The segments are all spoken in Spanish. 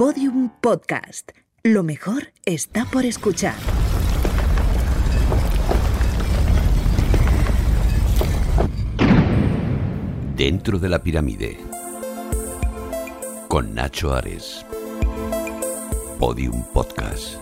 Podium Podcast. Lo mejor está por escuchar. Dentro de la pirámide. Con Nacho Ares. Podium Podcast.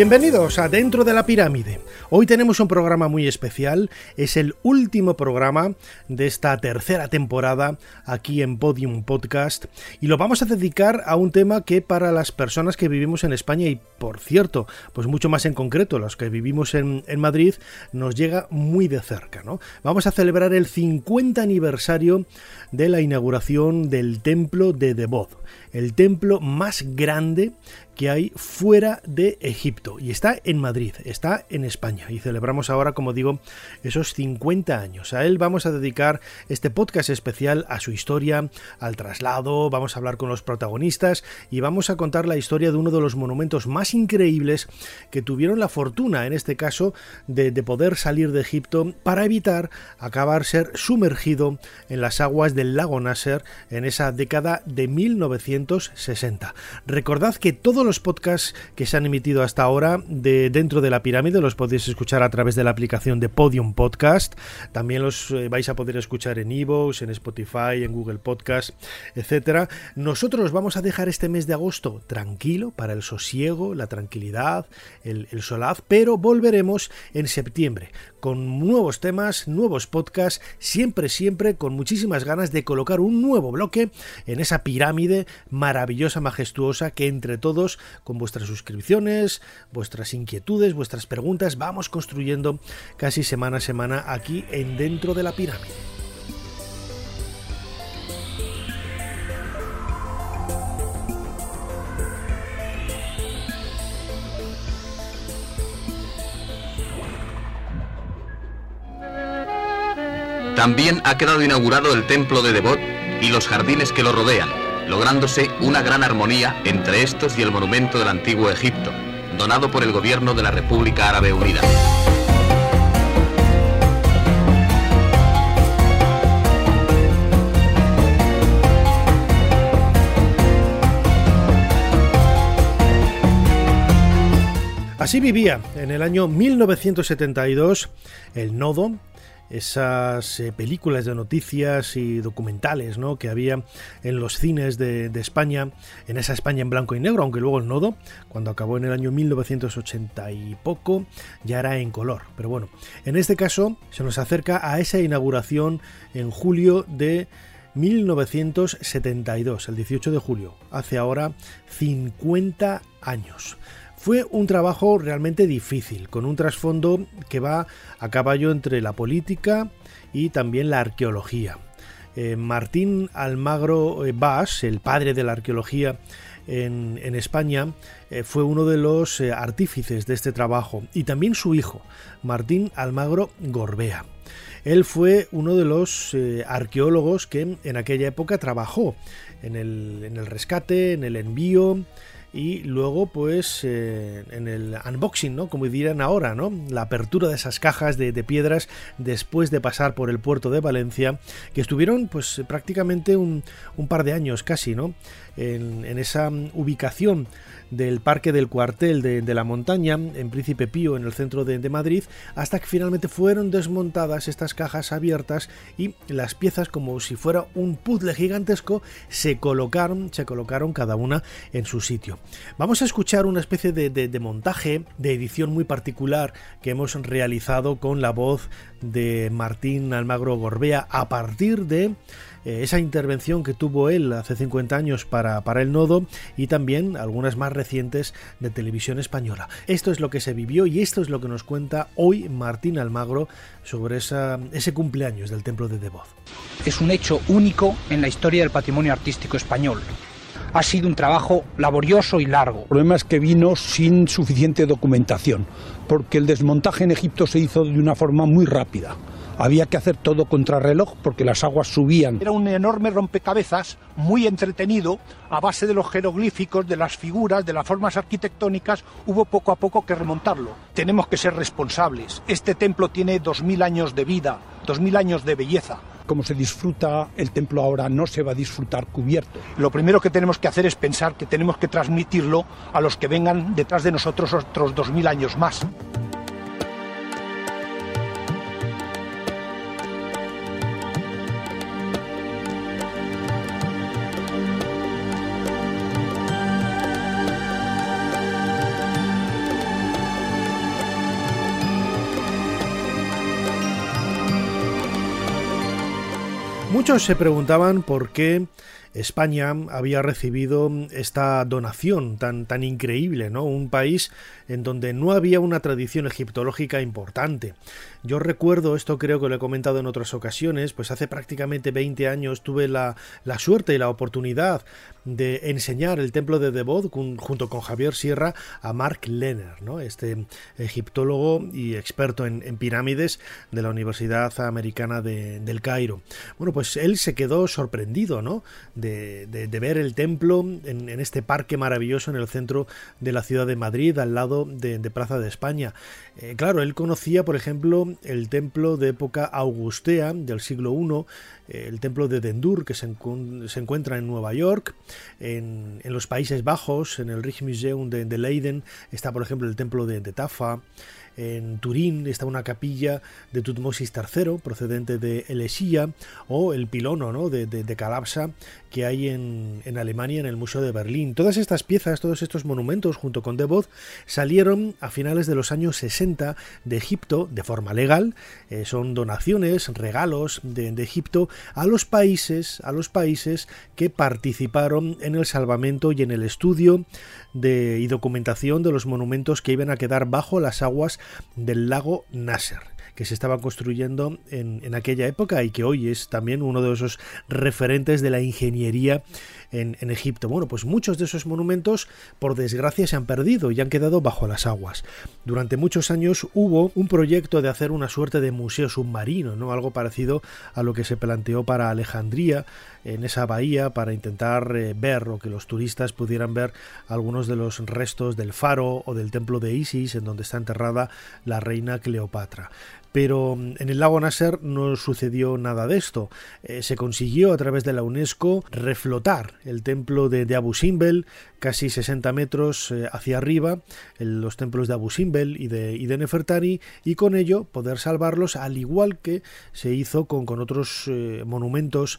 Bienvenidos a Dentro de la Pirámide. Hoy tenemos un programa muy especial, es el último programa de esta tercera temporada aquí en Podium Podcast y lo vamos a dedicar a un tema que para las personas que vivimos en España y por cierto, pues mucho más en concreto los que vivimos en, Madrid, nos llega muy de cerca. ¿no? Vamos a celebrar el 50 aniversario de la inauguración del templo de Devot, el templo más grande que hay fuera de Egipto y está en Madrid, está en España y celebramos ahora, como digo, esos 50 años. A él vamos a dedicar este podcast especial a su historia, al traslado, vamos a hablar con los protagonistas y vamos a contar la historia de uno de los monumentos más increíbles que tuvieron la fortuna, en este caso, de, de poder salir de Egipto para evitar acabar ser sumergido en las aguas del lago Nasser en esa década de 1960. Recordad que todos los podcasts que se han emitido hasta ahora de dentro de la pirámide los podéis escuchar a través de la aplicación de Podium Podcast. También los eh, vais a poder escuchar en Evox, en Spotify, en Google Podcast, etcétera. Nosotros vamos a dejar este mes de agosto tranquilo para el sosiego, la tranquilidad, el, el solaz, pero volveremos en septiembre con nuevos temas, nuevos podcasts, siempre, siempre con muchísimas ganas de colocar un nuevo bloque en esa pirámide maravillosa, majestuosa que entre todos con vuestras suscripciones, vuestras inquietudes, vuestras preguntas, vamos construyendo casi semana a semana aquí en dentro de la pirámide. También ha quedado inaugurado el templo de Devot y los jardines que lo rodean, lográndose una gran armonía entre estos y el monumento del antiguo Egipto, donado por el gobierno de la República Árabe Unida. Así vivía en el año 1972 el nodo esas eh, películas de noticias y documentales ¿no? que había en los cines de, España, en esa España en blanco y negro, aunque luego el nodo, cuando acabó en el año 1980 y poco, ya era en color. Pero bueno, en este caso se nos acerca a esa inauguración en julio de 1972, el 18 de julio, hace ahora 50 años. Fue un trabajo realmente difícil, con un trasfondo que va a caballo entre la política y también la arqueología. Eh, Martín Almagro Bas, el padre de la arqueología en, España, eh, fue uno de los eh, artífices de este trabajo y también su hijo, Martín Almagro Gorbea. Él fue uno de los arqueólogos que en aquella época trabajó en el rescate, en el envío, y luego pues eh, en el unboxing, ¿no? Como dirían ahora, ¿no? La apertura de esas cajas de, piedras después de pasar por el puerto de Valencia, que estuvieron pues prácticamente un, un par de años casi, ¿no? En, en esa ubicación del Parque del Cuartel de, la Montaña, en Príncipe Pío, en el centro de, Madrid, hasta que finalmente fueron desmontadas estas cajas abiertas y las piezas, como si fuera un puzzle gigantesco, se colocaron, se colocaron cada una en su sitio. Vamos a escuchar una especie de, de montaje, de edición muy particular que hemos realizado con la voz de Martín Almagro Gorbea a partir de eh, esa intervención que tuvo él hace 50 años para, el nodo y también algunas más recientes de televisión española. Esto es lo que se vivió y esto es lo que nos cuenta hoy Martín Almagro sobre ese cumpleaños del templo de Devoz. Es un hecho único en la historia del patrimonio artístico español. Ha sido un trabajo laborioso y largo. El problema es que vino sin suficiente documentación, porque el desmontaje en Egipto se hizo de una forma muy rápida. Había que hacer todo contrarreloj porque las aguas subían. Era un enorme rompecabezas, muy entretenido, a base de los jeroglíficos, de las figuras, de las formas arquitectónicas, hubo poco a poco que remontarlo. Tenemos que ser responsables. Este templo tiene dos mil años de vida, dos mil años de belleza. Como se disfruta el templo ahora, no se va a disfrutar cubierto. Lo primero que tenemos que hacer es pensar que tenemos que transmitirlo a los que vengan detrás de nosotros otros dos mil años más. Muchos se preguntaban por qué España había recibido esta donación tan, tan increíble, ¿no? Un país en donde no había una tradición egiptológica importante. Yo recuerdo, esto creo que lo he comentado en otras ocasiones, pues hace prácticamente 20 años tuve la, la suerte y la oportunidad de enseñar el templo de Debod junto con Javier Sierra a Mark Lenner, ¿no? este egiptólogo y experto en, pirámides de la Universidad Americana de, del Cairo. Bueno, pues él se quedó sorprendido ¿no? De, de, ver el templo en, en, este parque maravilloso en el centro de la ciudad de Madrid, al lado de, Plaza de España. Eh, claro, él conocía, por ejemplo, el templo de época augustea del siglo I, eh, el templo de Dendur, que se, encuentra en Nueva York, en, los Países Bajos, en el Rijksmuseum de, de, Leiden, está, por ejemplo, el templo de, de Tafa, en Turín está una capilla de Tutmosis III, procedente de Elesía, o el pilono ¿no? de, de, Calapsa que hay en, en, Alemania, en el Museo de Berlín. Todas estas piezas, todos estos monumentos, junto con Devot, salieron a finales de los años 60 de Egipto de forma legal. Eh, son donaciones, regalos de, de, Egipto a los países, a los países que participaron en el salvamento y en el estudio de, y documentación de los monumentos que iban a quedar bajo las aguas del lago Nasser que se estaba construyendo en, en, aquella época y que hoy es también uno de esos referentes de la ingeniería en, en, Egipto. Bueno, pues muchos de esos monumentos, por desgracia, se han perdido y han quedado bajo las aguas. Durante muchos años hubo un proyecto de hacer una suerte de museo submarino, ¿no? Algo parecido a lo que se planteó para Alejandría, en esa bahía, para intentar eh, ver o que los turistas pudieran ver algunos de los restos del faro o del templo de Isis, en donde está enterrada la reina Cleopatra pero mm, en el lago Nasser no sucedió nada de esto. Eh, se consiguió a través de la UNESCO reflotar el templo de, Abu Simbel, casi 60 metros eh, hacia arriba, los templos de Abu Simbel y de, y de, Nefertari, y con ello poder salvarlos, al igual que se hizo con, con otros eh, monumentos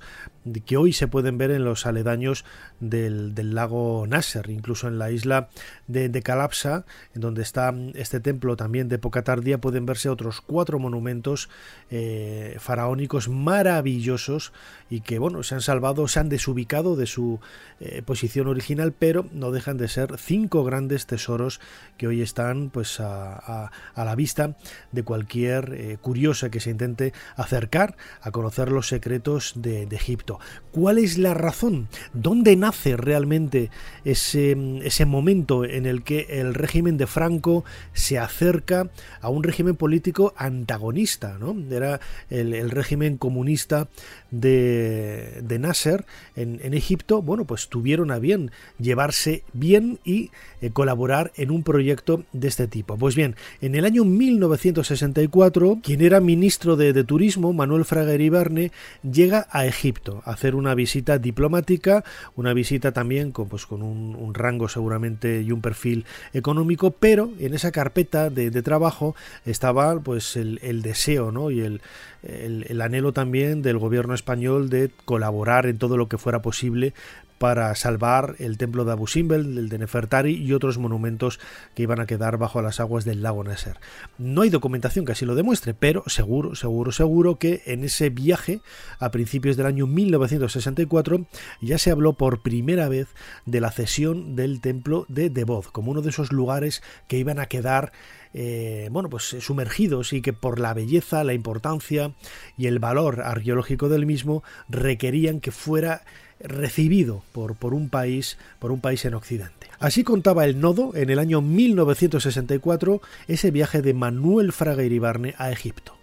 que hoy se pueden ver en los aledaños del, del lago Nasser, incluso en la isla de, de, Calapsa, en donde está este templo también de época tardía, pueden verse otros cuatro monumentos eh, faraónicos maravillosos y que bueno se han salvado, se han desubicado de su eh, posición original, pero no dejan de ser cinco grandes tesoros que hoy están pues a, a, la vista de cualquier eh, curiosa que se intente acercar a conocer los secretos de, Egipto. ¿Cuál es la razón? ¿Dónde nace realmente ese, ese momento en el que el régimen de Franco se acerca a un régimen político antagonista? ¿no? Era el, el régimen comunista de, de Nasser en, en, Egipto. Bueno, pues tuvieron a bien llevarse bien y eh, colaborar en un proyecto de este tipo. Pues bien, en el año 1964, quien era ministro de, de Turismo, Manuel Fraga Iribarne, llega a Egipto a hacer una visita diplomática, una visita también con, pues, con un, un rango seguramente y un perfil económico, pero en esa carpeta de, de trabajo estaba pues el, el deseo ¿no? y el, el, el anhelo también del gobierno español de colaborar en todo lo que fuera posible para salvar el templo de Abu Simbel, el de Nefertari y otros monumentos que iban a quedar bajo las aguas del lago Nasser. No hay documentación que así lo demuestre, pero seguro, seguro, seguro que en ese viaje a principios del año 1964 ya se habló por primera vez de la cesión del templo de Debod como uno de esos lugares que iban a quedar eh, bueno, pues sumergidos y que por la belleza, la importancia y el valor arqueológico del mismo requerían que fuera recibido por, por, un país, por un país en Occidente. Así contaba el nodo en el año 1964 ese viaje de Manuel Fraga Iribarne a Egipto.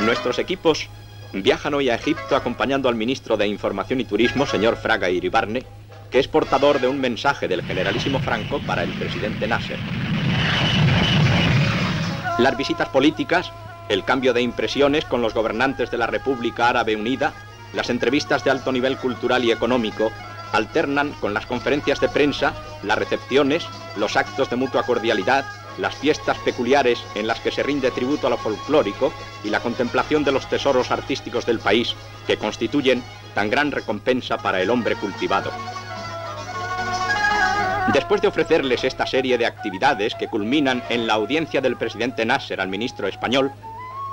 Nuestros equipos viajan hoy a Egipto acompañando al ministro de Información y Turismo, señor Fraga Iribarne, que es portador de un mensaje del generalísimo Franco para el presidente Nasser. Las visitas políticas, el cambio de impresiones con los gobernantes de la República Árabe Unida, las entrevistas de alto nivel cultural y económico, alternan con las conferencias de prensa, las recepciones, los actos de mutua cordialidad, las fiestas peculiares en las que se rinde tributo a lo folclórico y la contemplación de los tesoros artísticos del país, que constituyen tan gran recompensa para el hombre cultivado. Después de ofrecerles esta serie de actividades que culminan en la audiencia del presidente Nasser al ministro español,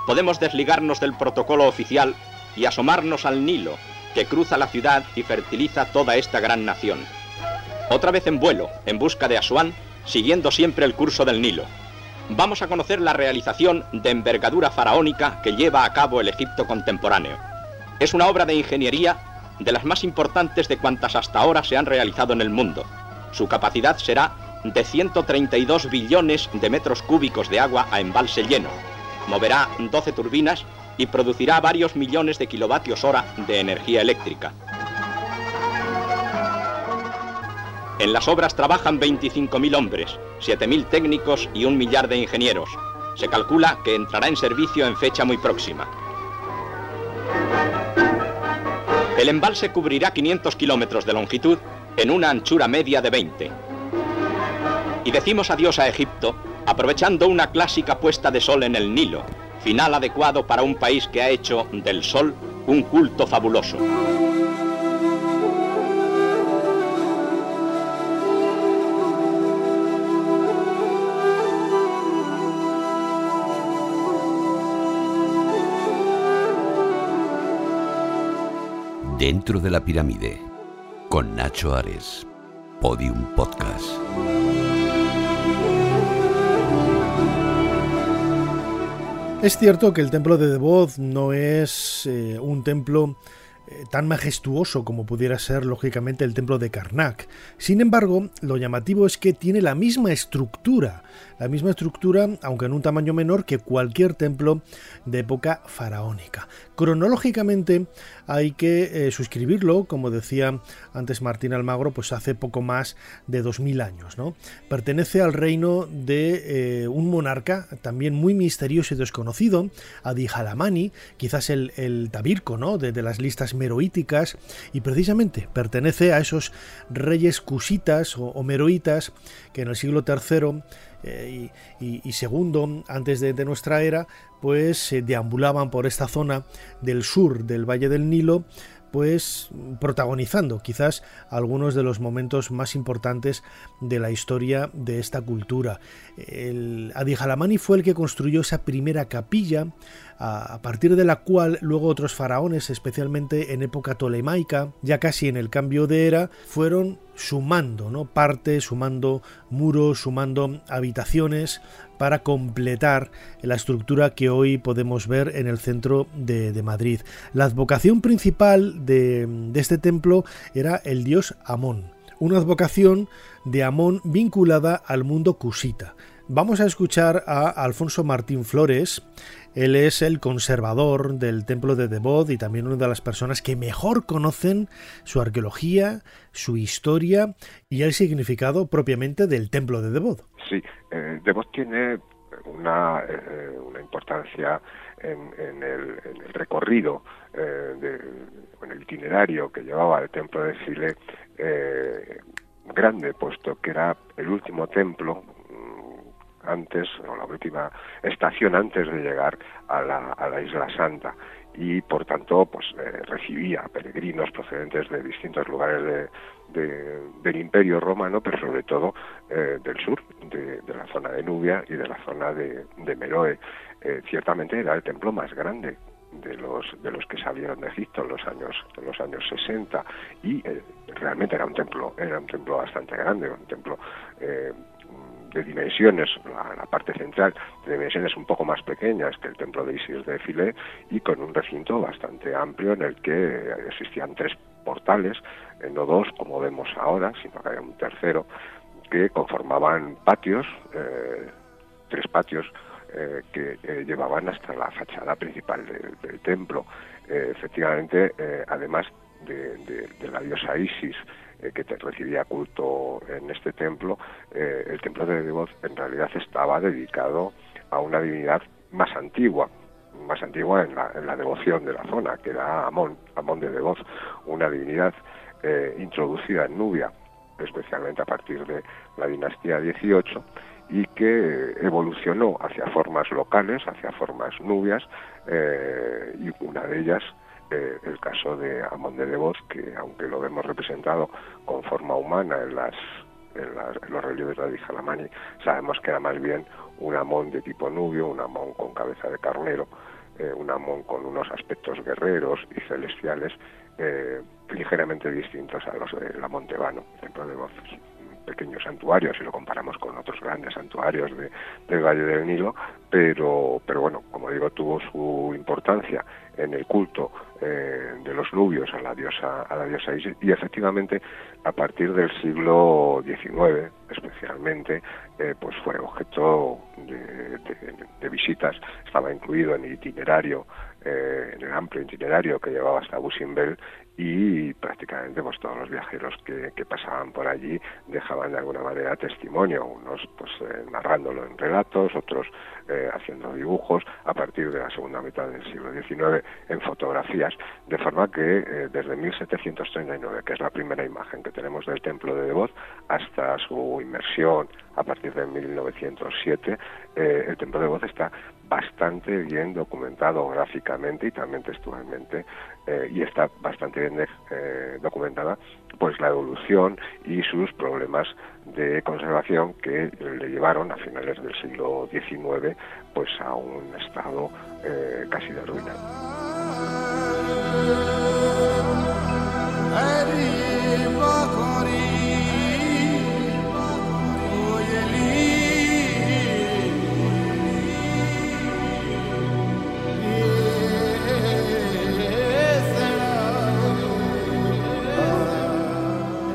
podemos desligarnos del protocolo oficial y asomarnos al Nilo, que cruza la ciudad y fertiliza toda esta gran nación. Otra vez en vuelo, en busca de Asuán, siguiendo siempre el curso del Nilo. Vamos a conocer la realización de envergadura faraónica que lleva a cabo el Egipto contemporáneo. Es una obra de ingeniería de las más importantes de cuantas hasta ahora se han realizado en el mundo. Su capacidad será de 132 billones de metros cúbicos de agua a embalse lleno. Moverá 12 turbinas y producirá varios millones de kilovatios hora de energía eléctrica. En las obras trabajan 25.000 hombres, 7.000 técnicos y un millar de ingenieros. Se calcula que entrará en servicio en fecha muy próxima. El embalse cubrirá 500 kilómetros de longitud en una anchura media de 20. Y decimos adiós a Egipto aprovechando una clásica puesta de sol en el Nilo, final adecuado para un país que ha hecho del sol un culto fabuloso. Dentro de la pirámide, con Nacho Ares, Podium Podcast. Es cierto que el templo de Devot no es eh, un templo eh, tan majestuoso como pudiera ser lógicamente el templo de Karnak. Sin embargo, lo llamativo es que tiene la misma estructura, la misma estructura, aunque en un tamaño menor que cualquier templo de época faraónica. Cronológicamente hay que eh, suscribirlo, como decía antes Martín Almagro, pues hace poco más de 2000 años. ¿no? Pertenece al reino de eh, un monarca también muy misterioso y desconocido, Adi Halamani, quizás el, el tabirco ¿no? de, las listas meroíticas, y precisamente pertenece a esos reyes cusitas o, o que en el siglo III eh, y, segundo, antes de, nuestra era, pues se deambulaban por esta zona del sur del Valle del Nilo, pues protagonizando quizás algunos de los momentos más importantes de la historia de esta cultura. El Adi Halamani fue el que construyó esa primera capilla, a partir de la cual luego otros faraones, especialmente en época tolemaica, ya casi en el cambio de era, fueron sumando ¿no? parte, sumando muros, sumando habitaciones para completar la estructura que hoy podemos ver en el centro de, Madrid. La advocación principal de, de este templo era el dios Amón, una advocación de Amón vinculada al mundo cusita. Vamos a escuchar a Alfonso Martín Flores, él es el conservador del templo de Devot y también una de las personas que mejor conocen su arqueología, su historia y el significado propiamente del templo de Devot. Sí, eh, Devot tiene una, eh, una importancia en, el, recorrido, eh, en el itinerario que llevaba el templo de Chile grande, puesto que era el último templo antes, o la última estación antes de llegar a la, a la Isla Santa y por tanto pues eh, recibía peregrinos procedentes de distintos lugares de, del Imperio Romano, pero sobre todo eh, del sur, de, la zona de Nubia y de la zona de, de Meroe. Eh, ciertamente era el templo más grande de los de los que salieron de Egipto en los años en los años 60 y realmente era un templo era un templo bastante grande un templo de dimensiones, la, parte central, de dimensiones un poco más pequeñas que el templo de Isis de Filé y con un recinto bastante amplio en el que existían tres portales, no dos como vemos ahora, sino que había un tercero, que conformaban patios, tres patios que llevaban hasta la fachada principal del, templo. efectivamente, además de, la diosa Isis, que te recibía culto en este templo, el templo de Devoz en realidad estaba dedicado a una divinidad más antigua, más antigua en la, devoción de la zona, que era Amón, Amón de Devoz, una divinidad eh, introducida en Nubia, especialmente a partir de la dinastía XVIII, y que evolucionó hacia formas locales, hacia formas nubias, eh, y una de ellas el caso de Amón de Devoz, que aunque lo vemos representado con forma humana en las en, los relieves de Jalamani, sabemos que era más bien un amón de tipo nubio, un amón con cabeza de carnero, eh, un amón con unos aspectos guerreros y celestiales eh, ligeramente distintos a los de la Montevano, templo de voces pequeño santuario si lo comparamos con otros grandes santuarios de, del Valle del Nilo, pero, pero bueno, como digo, tuvo su importancia en el culto de los nubios a la diosa a la diosa Isis. Y efectivamente a partir del siglo XIX especialmente eh, pues fue objeto de, de, visitas. Estaba incluido en el itinerario eh, en el amplio itinerario que llevaba hasta Busimbel y prácticamente pues todos los viajeros que, pasaban por allí dejaban de alguna manera testimonio, unos pues eh, narrándolo en relatos, otros eh, haciendo dibujos a partir de la segunda mitad del siglo XIX en fotografías, de forma que eh, desde 1739, que es la primera imagen que tenemos del templo de Devoz, hasta su inmersión a partir de 1907, el templo de Devoz está bastante bien documentado gráficamente y también textualmente eh, y está bastante bien eh, documentada pues la evolución y sus problemas de conservación que le llevaron a finales del siglo XIX pues a un estado eh, casi de ruina.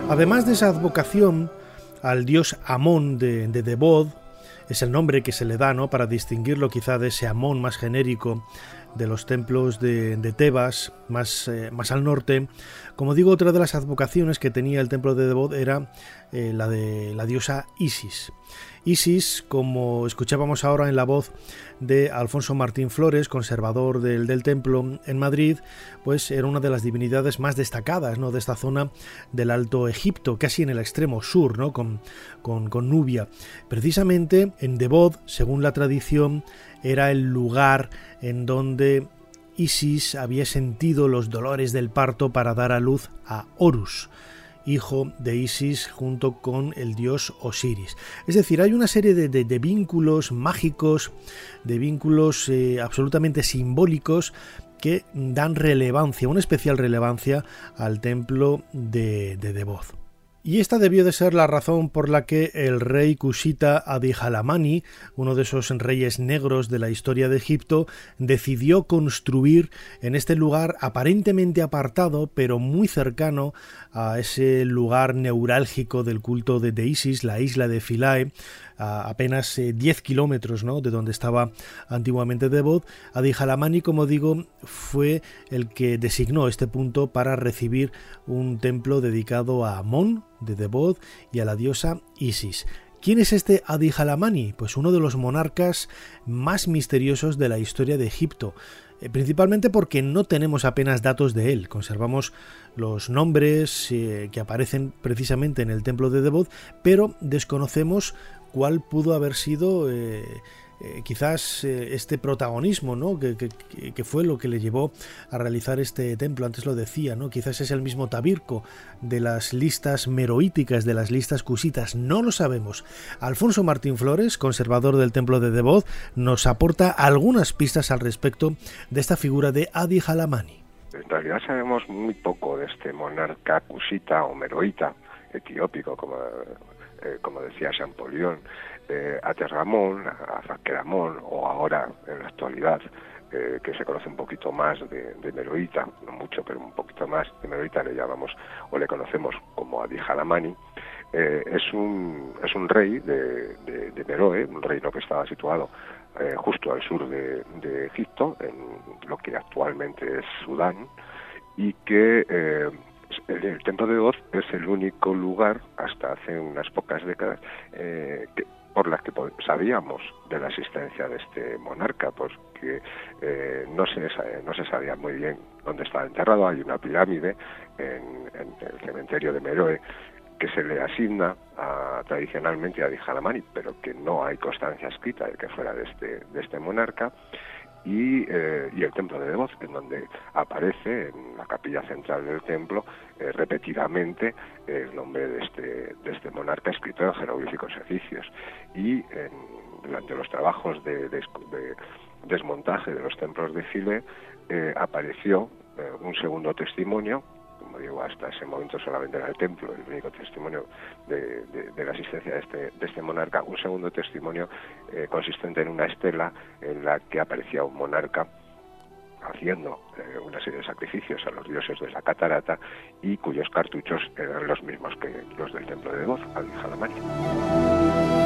Además de esa advocación al dios Amón de, de Debod, es el nombre que se le da ¿no? para distinguirlo quizá de ese Amón más genérico de los templos de, Tebas, más, eh, más, al norte. Como digo, otra de las advocaciones que tenía el templo de Debod era eh, la de la diosa Isis. Isis, como escuchábamos ahora en la voz de Alfonso Martín Flores, conservador del, templo en Madrid, pues era una de las divinidades más destacadas ¿no? de esta zona del Alto Egipto, casi en el extremo sur, ¿no? con, con, Nubia. Precisamente en Debod, según la tradición, era el lugar en donde Isis había sentido los dolores del parto para dar a luz a Horus hijo de Isis junto con el dios Osiris. Es decir, hay una serie de, vínculos mágicos, de vínculos eh, absolutamente simbólicos que dan relevancia, una especial relevancia al templo de, de Devoz. Y esta debió de ser la razón por la que el rey Kushita Adihalamani, uno de esos reyes negros de la historia de Egipto, decidió construir en este lugar aparentemente apartado, pero muy cercano a ese lugar neurálgico del culto de, Isis, la isla de Philae, a apenas 10 eh, kilómetros ¿no? de donde estaba antiguamente Debod, Adihalamani, como digo, fue el que designó este punto para recibir un templo dedicado a Amón de Debod y a la diosa Isis. ¿Quién es este Adihalamani? Pues uno de los monarcas más misteriosos de la historia de Egipto. Eh, principalmente porque no tenemos apenas datos de él. Conservamos los nombres eh, que aparecen precisamente en el templo de Debod, pero desconocemos cuál pudo haber sido eh, eh, quizás eh, este protagonismo, ¿no? Que, fue lo que le llevó a realizar este templo. Antes lo decía, ¿no? Quizás es el mismo Tabirco de las listas meroíticas, de las listas cusitas. No lo sabemos. Alfonso Martín Flores, conservador del templo de Devoz, nos aporta algunas pistas al respecto de esta figura de Adi Halamani. En realidad sabemos muy poco de este monarca cusita o meroíta etiópico, como eh, como decía eh, a Terramón, a Raqueramón o ahora en la actualidad eh, que se conoce un poquito más de, de, Meroita, no mucho, pero un poquito más de Meroita, le llamamos o le conocemos como Adi Halamani, eh, es, un, es un rey de, de, Meroe, un reino que estaba situado eh, justo al sur de, Egipto, en lo que actualmente es Sudán, y que el, templo de Oz es el único lugar, hasta hace unas pocas décadas, las que sabíamos de la existencia de este monarca, porque eh, no, se, no se sabía muy bien dónde estaba enterrado. Hay una pirámide en, el cementerio de Meroe que se le asigna tradicionalmente a Dijalamani, pero que no hay constancia escrita de que fuera de este, de este monarca. Eh, y, el templo de Devoz, en donde aparece en la capilla central del templo eh, repetidamente el nombre de este, de este monarca escrito en jeroglíficos egipcios. Y durante los trabajos de, desmontaje de los templos de Chile eh, apareció un segundo testimonio como digo, hasta ese momento solamente era el templo, el único testimonio de, la existencia de este, de este, monarca, un segundo testimonio eh, consistente en una estela en la que aparecía un monarca haciendo eh, una serie de sacrificios a los dioses de la catarata y cuyos cartuchos eran los mismos que los del templo de Goz, al Jalamani.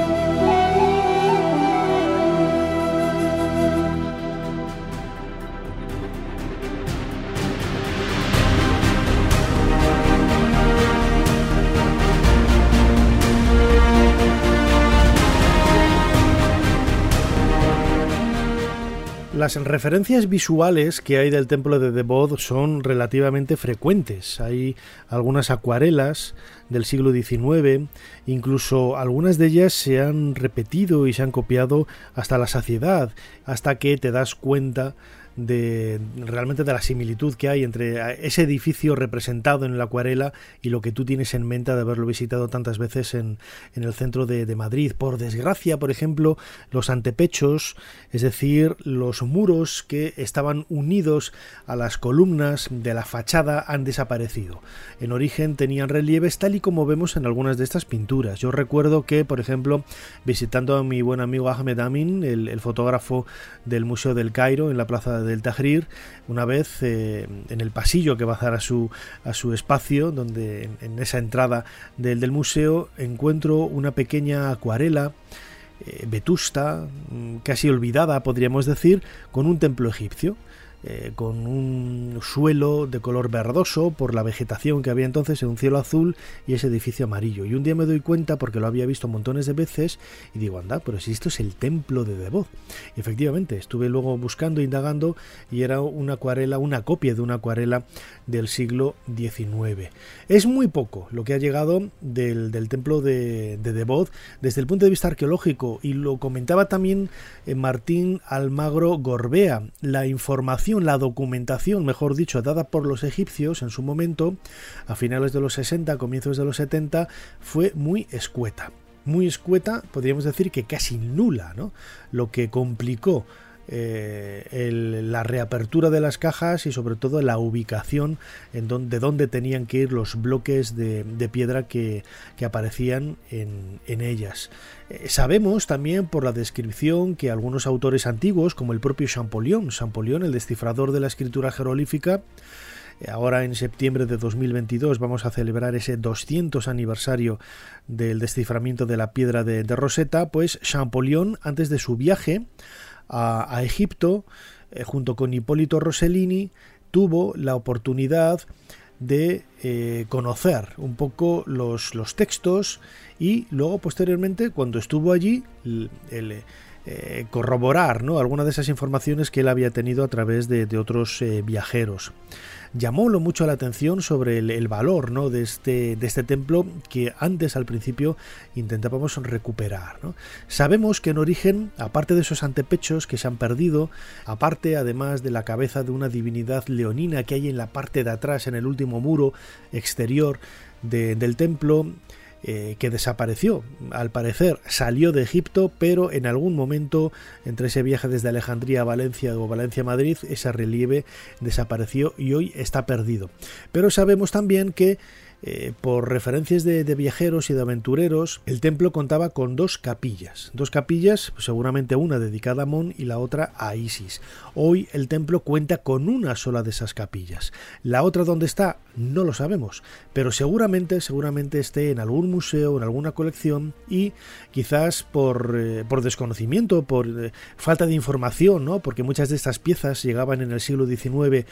Las referencias visuales que hay del templo de Debod son relativamente frecuentes. Hay algunas acuarelas del siglo XIX, incluso algunas de ellas se han repetido y se han copiado hasta la saciedad, hasta que te das cuenta de realmente de la similitud que hay entre ese edificio representado en la acuarela y lo que tú tienes en mente de haberlo visitado tantas veces en, en el centro de, de, Madrid. Por desgracia, por ejemplo, los antepechos, es decir, los muros que estaban unidos a las columnas de la fachada han desaparecido. En origen tenían relieves tal y como vemos en algunas de estas pinturas. Yo recuerdo que, por ejemplo, visitando a mi buen amigo Ahmed Amin, el, el fotógrafo del Museo del Cairo en la plaza del Tahrir, una vez eh, en el pasillo que va a dar a su, a su espacio, donde en, esa entrada del, del, museo encuentro una pequeña acuarela eh, vetusta, mm, casi olvidada podríamos decir, con un templo egipcio. Eh, con un suelo de color verdoso por la vegetación que había entonces en un cielo azul y ese edificio amarillo. Y un día me doy cuenta, porque lo había visto montones de veces, y digo, anda, pero si esto es el templo de Devot. Y efectivamente, estuve luego buscando, indagando, y era una acuarela, una copia de una acuarela del siglo XIX. Es muy poco lo que ha llegado del, templo de, de desde el punto de vista arqueológico, y lo comentaba también eh, Martín Almagro Gorbea. La información la documentación, mejor dicho, dada por los egipcios en su momento, a finales de los 60, comienzos de los 70, fue muy escueta. Muy escueta, podríamos decir que casi nula, ¿no? Lo que complicó eh, la reapertura de las cajas y sobre todo la ubicación en de dónde tenían que ir los bloques de, piedra que, aparecían en, ellas. Eh, sabemos también por la descripción que algunos autores antiguos, como el propio Champollion, Champollion, el descifrador de la escritura jeroglífica, eh, Ahora en septiembre de 2022 vamos a celebrar ese 200 aniversario del desciframiento de la piedra de, de Rosetta, pues Champollion antes de su viaje a, Egipto, eh, junto con Hipólito Rossellini, tuvo la oportunidad de eh, conocer un poco los, los, textos y luego posteriormente cuando estuvo allí eh, corroborar ¿no? algunas de esas informaciones que él había tenido a través de, otros viajeros. Llamó lo mucho la atención sobre el, valor ¿no? de, este, de este templo que antes al principio intentábamos recuperar. Sabemos que en origen, aparte de esos antepechos que se han perdido, aparte además de la cabeza de una divinidad leonina que hay en la parte de atrás, en el último muro exterior del templo, eh, que desapareció. Al parecer salió de Egipto, pero en algún momento entre ese viaje desde Alejandría a Valencia o Valencia a Madrid, ese relieve desapareció y hoy está perdido. Pero sabemos también que Eh, por referencias de, viajeros y de aventureros, el templo contaba con dos capillas. Dos capillas, seguramente una dedicada a Mon y la otra a Isis. Hoy el templo cuenta con una sola de esas capillas. La otra donde está, no lo sabemos, pero seguramente, seguramente esté en algún museo, en alguna colección y quizás por, eh, por desconocimiento, por eh, falta de información, ¿no? porque muchas de estas piezas llegaban en el siglo XIX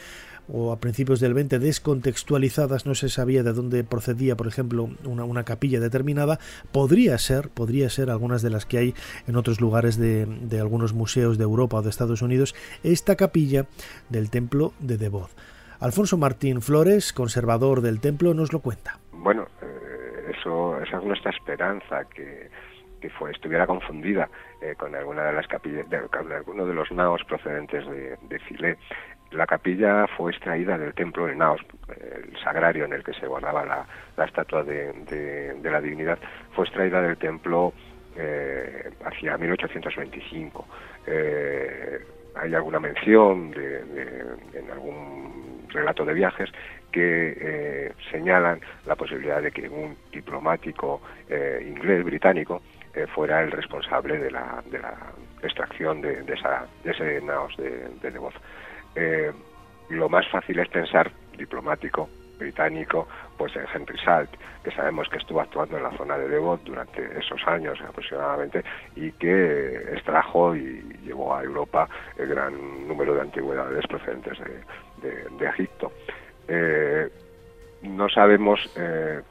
o a principios del 20 descontextualizadas, no se sabía de dónde procedía, por ejemplo, una, capilla determinada, podría ser, podría ser algunas de las que hay en otros lugares de, algunos museos de Europa o de Estados Unidos, esta capilla del templo de Devot. Alfonso Martín Flores, conservador del templo, nos lo cuenta. Bueno, eh, eso, esa es nuestra esperanza, que, que fue, estuviera confundida eh, con alguna de las capillas, de, con alguno de los naos procedentes de, de Filé la capilla fue extraída del templo de Naos, el sagrario en el que se guardaba la, estatua de, la divinidad, fue extraída del templo eh, hacia 1825. Eh, hay alguna mención en algún relato de viajes que eh, señalan la posibilidad de que un diplomático inglés británico fuera el responsable de la, extracción de, esa, ese naos de, de eh, lo más fácil es pensar diplomático británico, pues en Henry Salt, que sabemos que estuvo actuando en la zona de Devot durante esos años aproximadamente y que extrajo y llevó a Europa el gran número de antigüedades procedentes de, Egipto. Eh, no sabemos eh,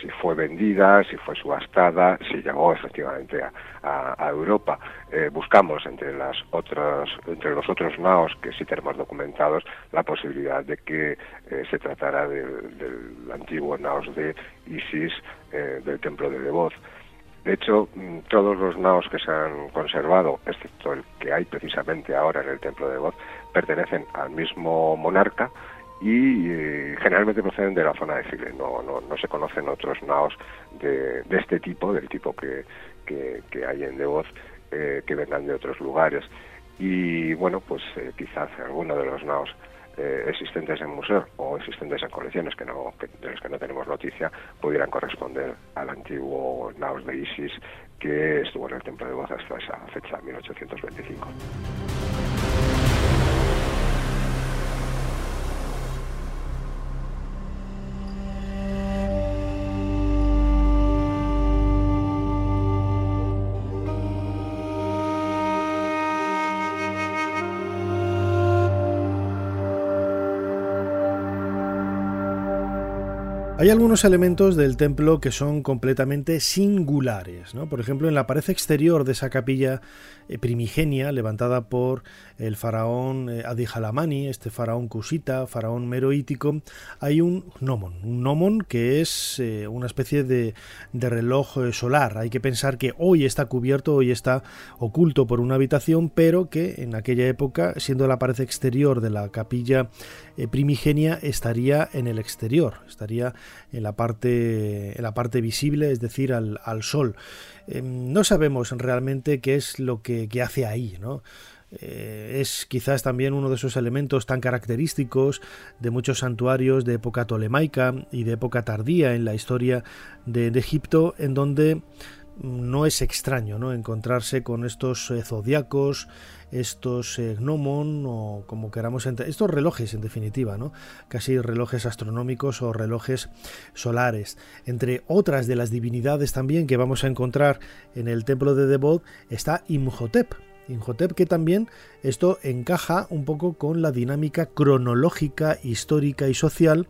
si fue vendida, si fue subastada, si llegó efectivamente a, Europa. Eh, buscamos entre las otras, entre los otros naos que sí tenemos documentados la posibilidad de que eh, se tratara del, antiguo naos de Isis eh, del templo de Devoz. De hecho, mm, todos los naos que se han conservado, excepto el que hay precisamente ahora en el templo de Devoz, pertenecen al mismo monarca, y eh, generalmente proceden de la zona de Chile. No, no, no se conocen otros naos de, de este tipo, del tipo que, que, hay en Devoz, eh, que vengan de otros lugares. Y bueno, pues eh, quizás alguno de los naos eh, existentes en museos o existentes en colecciones que no, de los que no tenemos noticia pudieran corresponder al antiguo naos de Isis que estuvo en el templo de Voz hasta esa fecha, 1825. Algunos elementos del templo que son completamente singulares. ¿no? Por ejemplo, en la pared exterior de esa capilla eh, primigenia levantada por el faraón eh, Adihalamani, este faraón cusita, faraón meroítico, hay un gnomon. Un gnomon que es eh, una especie de, de, reloj solar. Hay que pensar que hoy está cubierto, hoy está oculto por una habitación, pero que en aquella época, siendo la pared exterior de la capilla primigenia, estaría en el exterior, estaría en la parte, en la parte visible, es decir, al, sol. Em, no sabemos realmente qué es lo que, hace ahí, ¿no? Eh, es quizás también uno de esos elementos tan característicos de muchos santuarios de época tolemaica y de época tardía en la historia de, Egipto, en donde no es extraño ¿no? encontrarse con estos eh, zodiacos, estos eh, gnomon o como queramos estos relojes en definitiva, ¿no? Casi relojes astronómicos o relojes solares. Entre otras de las divinidades también que vamos a encontrar en el templo de Debod está Imhotep. Imhotep que también esto encaja un poco con la dinámica cronológica, histórica y social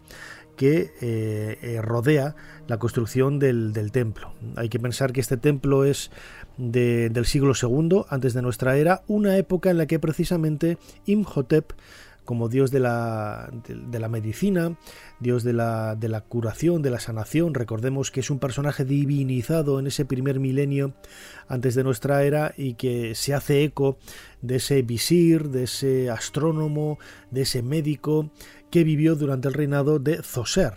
que eh, eh, rodea la construcción del, templo. Hay que pensar que este templo es del siglo II antes de nuestra era, una época en la que precisamente Imhotep como dios de la, de, la medicina, dios de la, de la, curación, de la sanación. Recordemos que es un personaje divinizado en ese primer milenio antes de nuestra era y que se hace eco de ese visir, de ese astrónomo, de ese médico que vivió durante el reinado de Zoser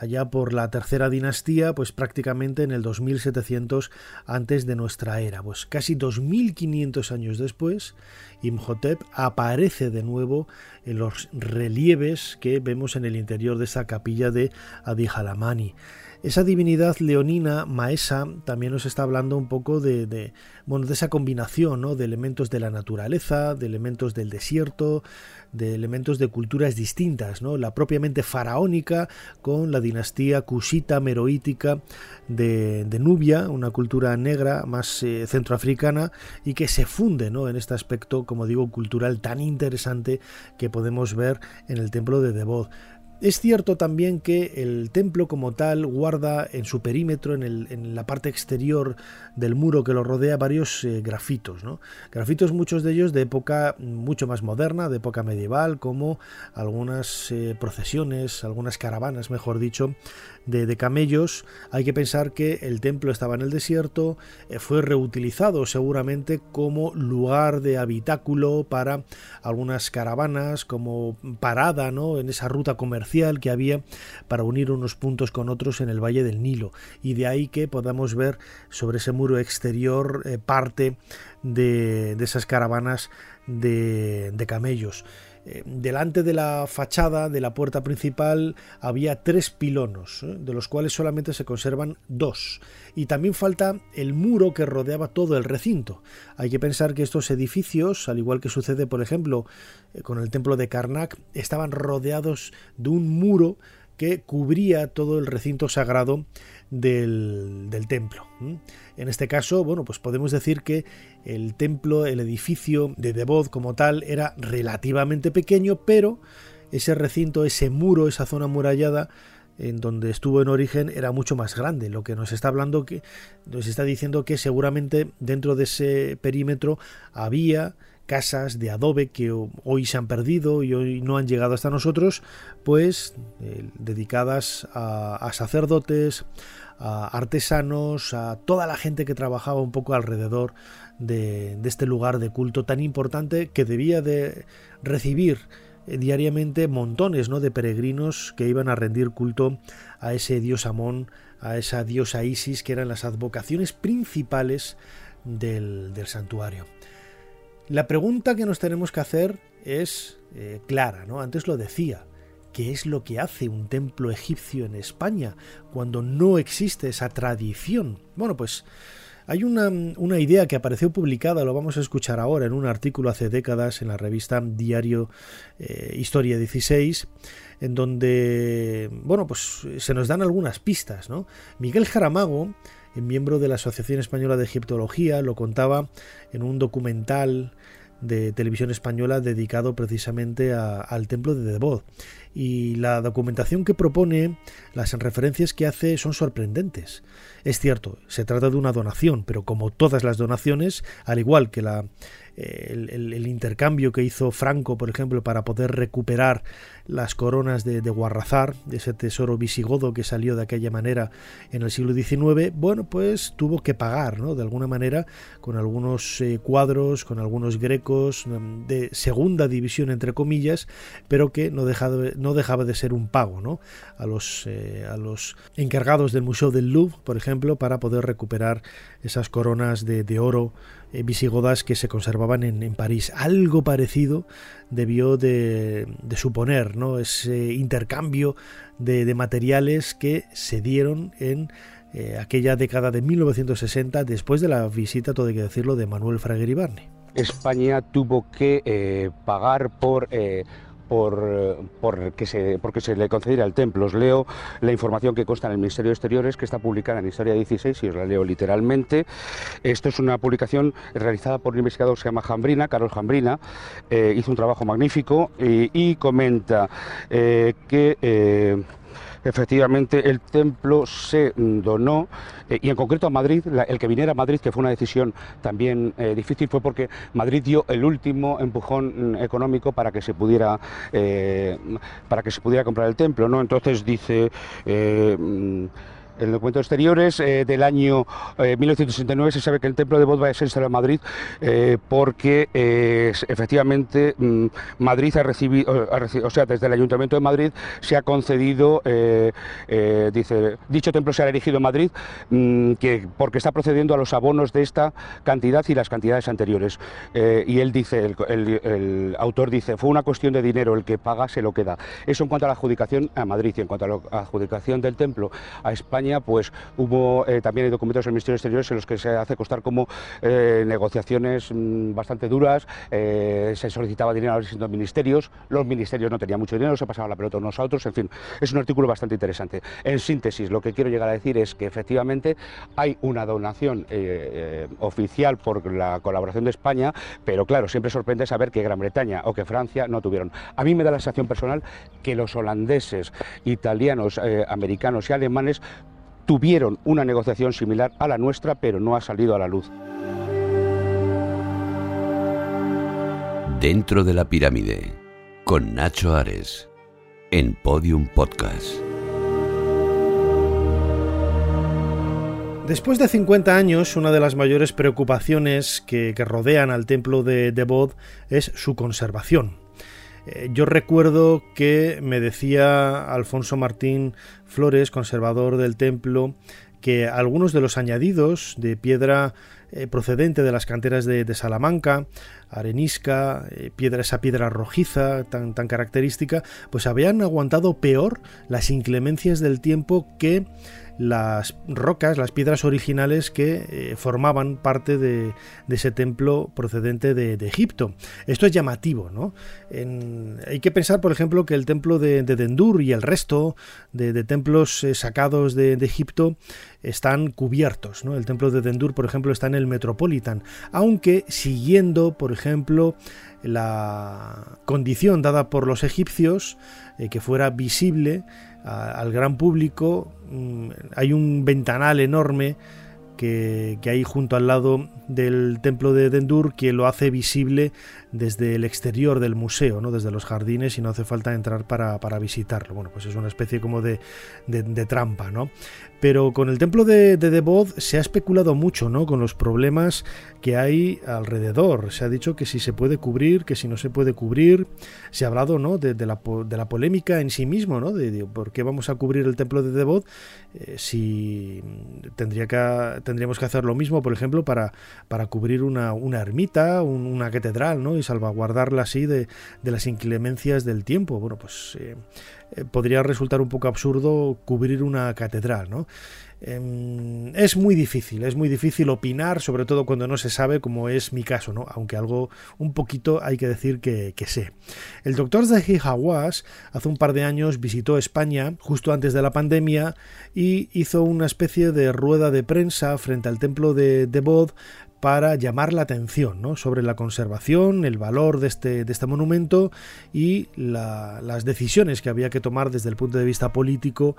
allá por la tercera dinastía, pues prácticamente en el 2700 antes de nuestra era. Pues casi 2500 años después, Imhotep aparece de nuevo en los relieves que vemos en el interior de esa capilla de Adihalamani. Esa divinidad leonina, Maesa, también nos está hablando un poco de, bueno, de esa combinación ¿no? de elementos de la naturaleza, de elementos del desierto, de elementos de culturas distintas, ¿no? la propiamente faraónica con la dinastía cusita meroítica de, Nubia, una cultura negra más eh, centroafricana y que se funde ¿no? en este aspecto, como digo, cultural tan interesante que podemos ver en el templo de Devot. Es cierto también que el templo como tal guarda en su perímetro, en, la parte exterior del muro que lo rodea, varios eh, grafitos. ¿no? Grafitos muchos de ellos de época mucho más moderna, de época medieval, como algunas eh, procesiones, algunas caravanas, mejor dicho, de, camellos. Hay que pensar que el templo estaba en el desierto, eh, fue reutilizado seguramente como lugar de habitáculo para algunas caravanas, como parada ¿no? en esa ruta comercial que había para unir unos puntos con otros en el Valle del Nilo. Y de ahí que podamos ver sobre ese muro exterior eh, parte de, esas caravanas de camellos. Eh, delante de la fachada de la puerta principal había tres pilonos, ¿eh? de los cuales solamente se conservan dos. Y también falta el muro que rodeaba todo el recinto. Hay que pensar que estos edificios, al igual que sucede, por ejemplo, eh, con el templo de Karnak, estaban rodeados de un muro que cubría todo el recinto sagrado del, templo. En este caso, bueno, pues podemos decir que el templo, el edificio de Devot como tal, era relativamente pequeño, pero ese recinto, ese muro, esa zona murallada, en donde estuvo en origen era mucho más grande, lo que nos está hablando que nos está diciendo que seguramente dentro de ese perímetro había casas de adobe que hoy se han perdido y hoy no han llegado hasta nosotros, pues eh, dedicadas a sacerdotes, a artesanos, a toda la gente que trabajaba un poco alrededor de, este lugar de culto tan importante que debía de recibir eh, diariamente montones ¿no? de peregrinos que iban a rendir culto a ese dios Amón, a esa diosa Isis, que eran las advocaciones principales del, santuario. La pregunta que nos tenemos que hacer es eh, clara, ¿no? Antes lo decía, ¿Qué es lo que hace un templo egipcio en España cuando no existe esa tradición? Bueno, pues hay una, idea que apareció publicada, lo vamos a escuchar ahora, en un artículo hace décadas en la revista Diario eh, Historia 16, en donde, bueno, pues se nos dan algunas pistas, ¿no? Miguel Jaramago, miembro de la Asociación Española de Egiptología, lo contaba en un documental de televisión española dedicado precisamente al templo de Devot. Y la documentación que propone, las referencias que hace son sorprendentes. Es cierto, se trata de una donación, pero como todas las donaciones, al igual que la el, intercambio que hizo Franco, por ejemplo, para poder recuperar las coronas de, de, Guarrazar, de ese tesoro visigodo que salió de aquella manera en el siglo XIX, bueno, pues tuvo que pagar, ¿no? De alguna manera, con algunos eh, cuadros, con algunos grecos mm, de segunda división, entre comillas, pero que no dejaba, no dejaba de ser un pago, ¿no? A los, eh, a los encargados del Museo del Louvre, por ejemplo, para poder recuperar esas coronas de, de oro eh, visigodas que se conservaban en, París. Algo parecido debió de, suponer ¿no? ese intercambio de, materiales que se dieron en eh, aquella década de 1960 después de la visita, todo hay que decirlo, de Manuel Fraguer y España tuvo que eh, pagar por por, que se, porque se le concediera el templo. Os leo la información que consta en el Ministerio de Exteriores, que está publicada en Historia 16, y os la leo literalmente. Esto es una publicación realizada por un investigador que se llama Jambrina, Carlos Jambrina, eh, hizo un trabajo magnífico y, comenta eh, que... Eh, efectivamente el templo se donó, eh, y en concreto a Madrid, el que viniera a Madrid, que fue una decisión también eh, difícil, fue porque Madrid dio el último empujón mm, económico para que se pudiera, eh, para que se pudiera comprar el templo. ¿no? Entonces dice... En el documento de exteriores eh, del año 1969 se sabe que el templo de Bod va a ser instalado en Madrid porque efectivamente mm, Madrid ha recibido, o sea, desde el Ayuntamiento de Madrid se ha concedido, dice, dicho templo se ha erigido en Madrid mm, que porque está procediendo a los abonos de esta cantidad y las cantidades anteriores. y él dice, el, autor dice, fue una cuestión de dinero, el que paga se lo queda. Eso en cuanto a la adjudicación a Madrid y en cuanto a la adjudicación del templo a España, pues hubo eh, también hay documentos del Ministerio de Exteriores en los que se hace constar como eh, negociaciones mm, bastante duras, eh, se solicitaba dinero a los distintos ministerios, los ministerios no tenían mucho dinero, se pasaba la pelota unos a otros, en fin, es un artículo bastante interesante. En síntesis, lo que quiero llegar a decir es que efectivamente hay una donación oficial por la colaboración de España, pero claro, siempre sorprende saber que Gran Bretaña o que Francia no tuvieron. A mí me da la sensación personal que los holandeses, italianos, americanos y alemanes tuvieron una negociación similar a la nuestra, pero no ha salido a la luz. Dentro de la pirámide, con Nacho Ares, en Podium Podcast. Después de 50 años, una de las mayores preocupaciones que, rodean al templo de, de Bod es su conservación. Eh, yo recuerdo que me decía Alfonso Martín Flores, conservador del templo, que algunos de los añadidos de piedra eh, procedente de las canteras de, Salamanca, arenisca, eh, piedra, esa piedra rojiza tan, tan característica, pues habían aguantado peor las inclemencias del tiempo que las rocas, las piedras originales que eh, formaban parte de, ese templo procedente de, Egipto. Esto es llamativo, ¿no? hay que pensar, por ejemplo, que el templo de, Dendur y el resto de, templos eh, sacados de, Egipto están cubiertos. El templo de Dendur, por ejemplo, está en el Metropolitan, aunque siguiendo, por ejemplo, la condición dada por los egipcios, eh, que fuera visible al gran público. Mm, hay un ventanal enorme que, hay junto al lado del templo de Dendur que lo hace visible desde el exterior del museo, ¿no? desde los jardines y no hace falta entrar para, visitarlo. Bueno, pues es una especie como de, de, trampa, ¿no? Pero con el templo de, de Debod se ha especulado mucho, ¿no? Con los problemas que hay alrededor. Se ha dicho que si se puede cubrir, que si no se puede cubrir. Se ha hablado, ¿no? De, la, de la, polémica en sí mismo, ¿no? De, por qué vamos a cubrir el templo de Debod eh, si tendría que, tendríamos que hacer lo mismo, por ejemplo, para, para cubrir una, una ermita, una catedral, ¿no? Y salvaguardarla así de, las inclemencias del tiempo. Bueno, pues eh, eh, podría resultar un poco absurdo cubrir una catedral, ¿no? Em, es muy difícil, es muy difícil opinar, sobre todo cuando no se sabe, como es mi caso, ¿no? Aunque algo un poquito hay que decir que, sé. El doctor Zahi Hawass hace un par de años visitó España justo antes de la pandemia y hizo una especie de rueda de prensa frente al templo de, de Bod para llamar la atención sobre la conservación, el valor de este, de este monumento y las decisiones que había que tomar desde el punto de vista político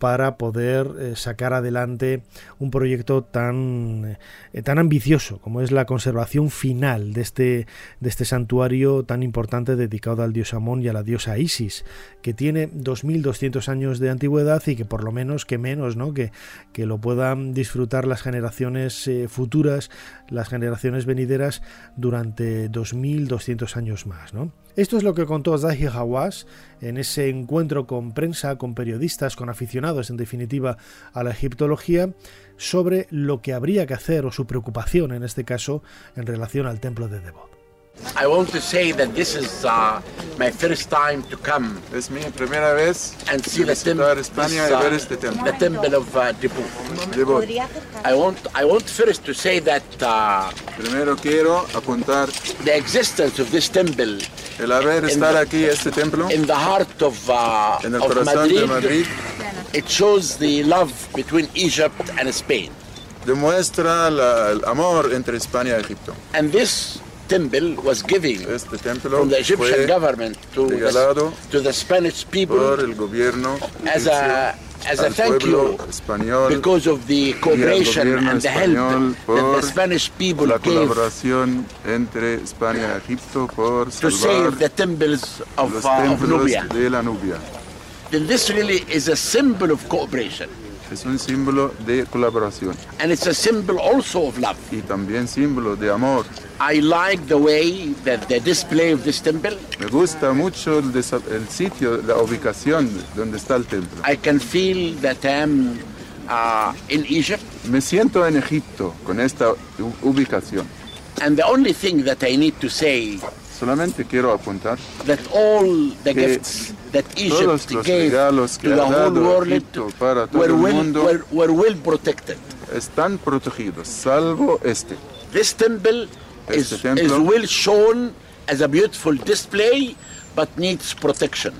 para poder eh, sacar adelante un proyecto tan, eh, tan ambicioso como es la conservación final de este, de este santuario tan importante dedicado al dios Amón y a la diosa Isis, que tiene 2.200 años de antigüedad y que por lo menos, que menos, ¿no? que, que lo puedan disfrutar las generaciones eh, futuras, las generaciones venideras durante 2.200 años más. ¿no? Esto es lo que contó Zahi Hawass en ese encuentro con prensa, con periodistas, con aficionados en definitiva a la egiptología, sobre lo que habría que hacer o su preocupación en este caso en relación al templo de Debod. I want to say that this is uh, my first time to come. Es mi primera vez and see the, temple, España y ver este templo. The temple of uh, Debod. I want I want first to say that uh, primero quiero apuntar the existence of this temple. El haber estar the, aquí este templo. In the heart of uh, en el of corazón Madrid, de Madrid. It shows the love between Egypt and Spain. Demuestra la, el amor entre España y Egipto. And this temple was giving from the Egyptian government to the, to the Spanish people por el gobierno as a as a thank you because of the cooperation and the help that the Spanish people gave entre España y Egipto por to save the temples of, uh, of Nubia. de la Nubia. Then this really is a symbol of cooperation. Es un símbolo de colaboración. And it's a symbol also of love. Y también símbolo de amor. I like the way that the display of this temple. Me gusta mucho el, el sitio, la ubicación donde está el templo. I can feel that I am uh, in Egypt. Me siento en Egipto con esta ubicación. And the only thing that I need to say Solamente quiero apuntar that all the gifts that Egypt gave to the whole world para todo were, el well, mundo were, were well protected. están protegidos, salvo este. This temple Este is, templo is well shown as a beautiful display, but needs protection.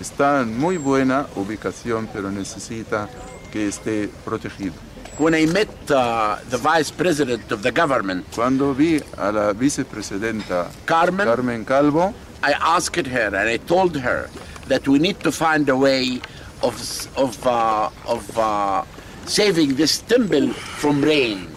está en muy buena ubicación, pero necesita que esté protegido. When I met uh, the vice president of the government, Cuando vi a la vicepresidenta Carmen, Carmen Calvo, I asked her and I told her that we need to find a way of of uh, of uh, saving this temple from rain.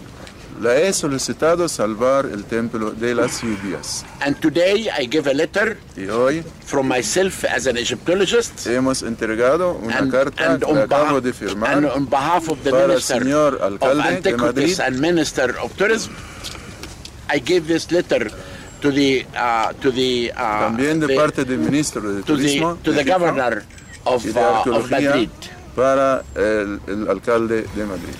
La he solicitado salvar el templo de las lluvias. And today I give a letter Y hoy from myself as an Egyptologist hemos entregado una and, carta and que acabo de firmar and on behalf of the para el Minister señor of alcalde de Madrid. And Minister of Tourism. I gave this letter to the uh, to the uh, También de the- parte del ministro de to the Turismo to de the Egipto governor of, uh, of Madrid. para el, el alcalde de Madrid.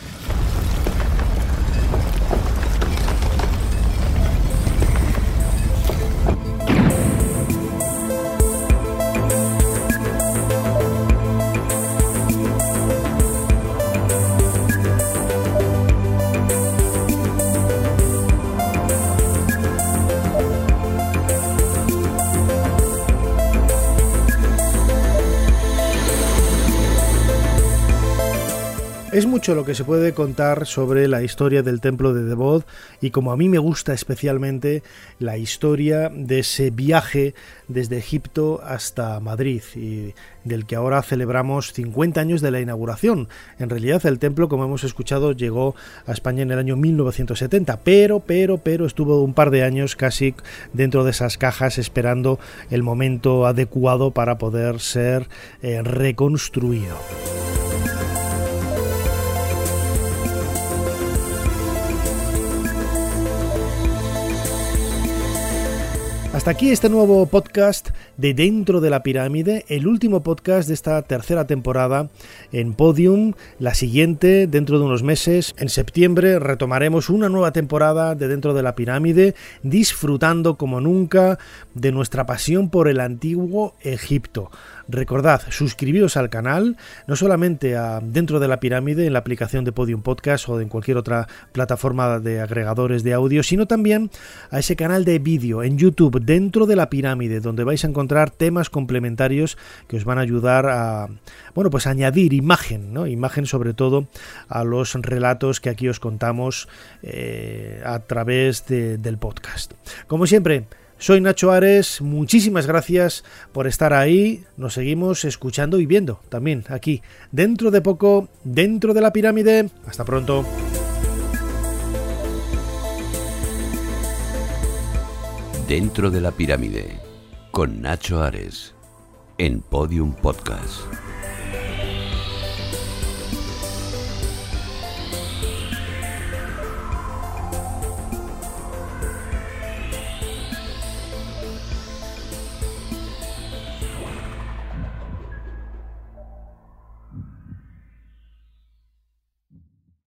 Lo que se puede contar sobre la historia del templo de Devot y como a mí me gusta especialmente la historia de ese viaje desde Egipto hasta Madrid y del que ahora celebramos 50 años de la inauguración. En realidad el templo, como hemos escuchado, llegó a España en el año 1970, pero, pero, pero estuvo un par de años casi dentro de esas cajas esperando el momento adecuado para poder ser eh, reconstruido. Hasta aquí este nuevo podcast de Dentro de la Pirámide, el último podcast de esta tercera temporada en Podium. La siguiente, dentro de unos meses, en septiembre, retomaremos una nueva temporada de Dentro de la Pirámide, disfrutando como nunca de nuestra pasión por el antiguo Egipto. Recordad, suscribiros al canal, no solamente a Dentro de la Pirámide en la aplicación de Podium Podcast o en cualquier otra plataforma de agregadores de audio, sino también a ese canal de vídeo en YouTube, Dentro de la Pirámide, donde vais a encontrar temas complementarios que os van a ayudar a, bueno, pues añadir imagen, ¿no? Imagen sobre todo a los relatos que aquí os contamos eh, a través de, del podcast. Como siempre, soy Nacho Ares, muchísimas gracias por estar ahí, nos seguimos escuchando y viendo también aquí, dentro de poco, dentro de la pirámide. Hasta pronto. Dentro de la pirámide, con Nacho Ares, en Podium Podcast.